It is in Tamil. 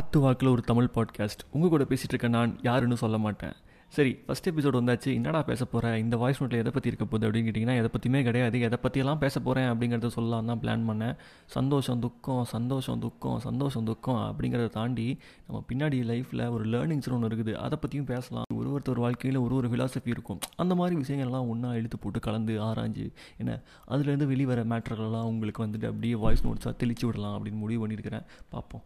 காத்து வாக்கில் ஒரு தமிழ் பாட்காஸ்ட் உங்கள் கூட பேசிகிட்டு இருக்க நான் யாருன்னு சொல்ல மாட்டேன். சரி ஃபஸ்ட் எபிசோட் வந்தாச்சு. என்னடா பேச போகிறேன் இந்த வாய்ஸ் நோட்டில் எதை பற்றி இருக்க போகுது அப்படின்னு கேட்டிங்கன்னா எதை பற்றியுமே கிடையாது. எதை பற்றியெல்லாம் பேச போகிறேன் அப்படிங்கிறத சொல்லலாம் தான் பிளான் பண்ணேன். சந்தோஷம் துக்கம் சந்தோஷம் துக்கம் சந்தோஷம் துக்கம் அப்படிங்கிறத தாண்டி நம்ம பின்னாடி லைஃப்பில் ஒரு லேர்னிங்ஸ்னு ஒன்று இருக்குது. அதை பற்றியும் பேசலாம். ஒரு ஒருத்தர் வாழ்க்கையில் ஒரு ஒரு ஃபிலாசபி இருக்கும். அந்த மாதிரி விஷயங்கள்லாம் ஒன்றா இழுத்து போட்டு கலந்து ஆராய்ஞ்சு என்ன அதுலேருந்து வெளிவர மேட்டர்களெல்லாம் உங்களுக்கு வந்துட்டு அப்படியே வாய்ஸ் நோட்ஸாக தெளிச்சு விடலாம் அப்படின்னு முடிவு பண்ணியிருக்கிறேன். பார்ப்போம்.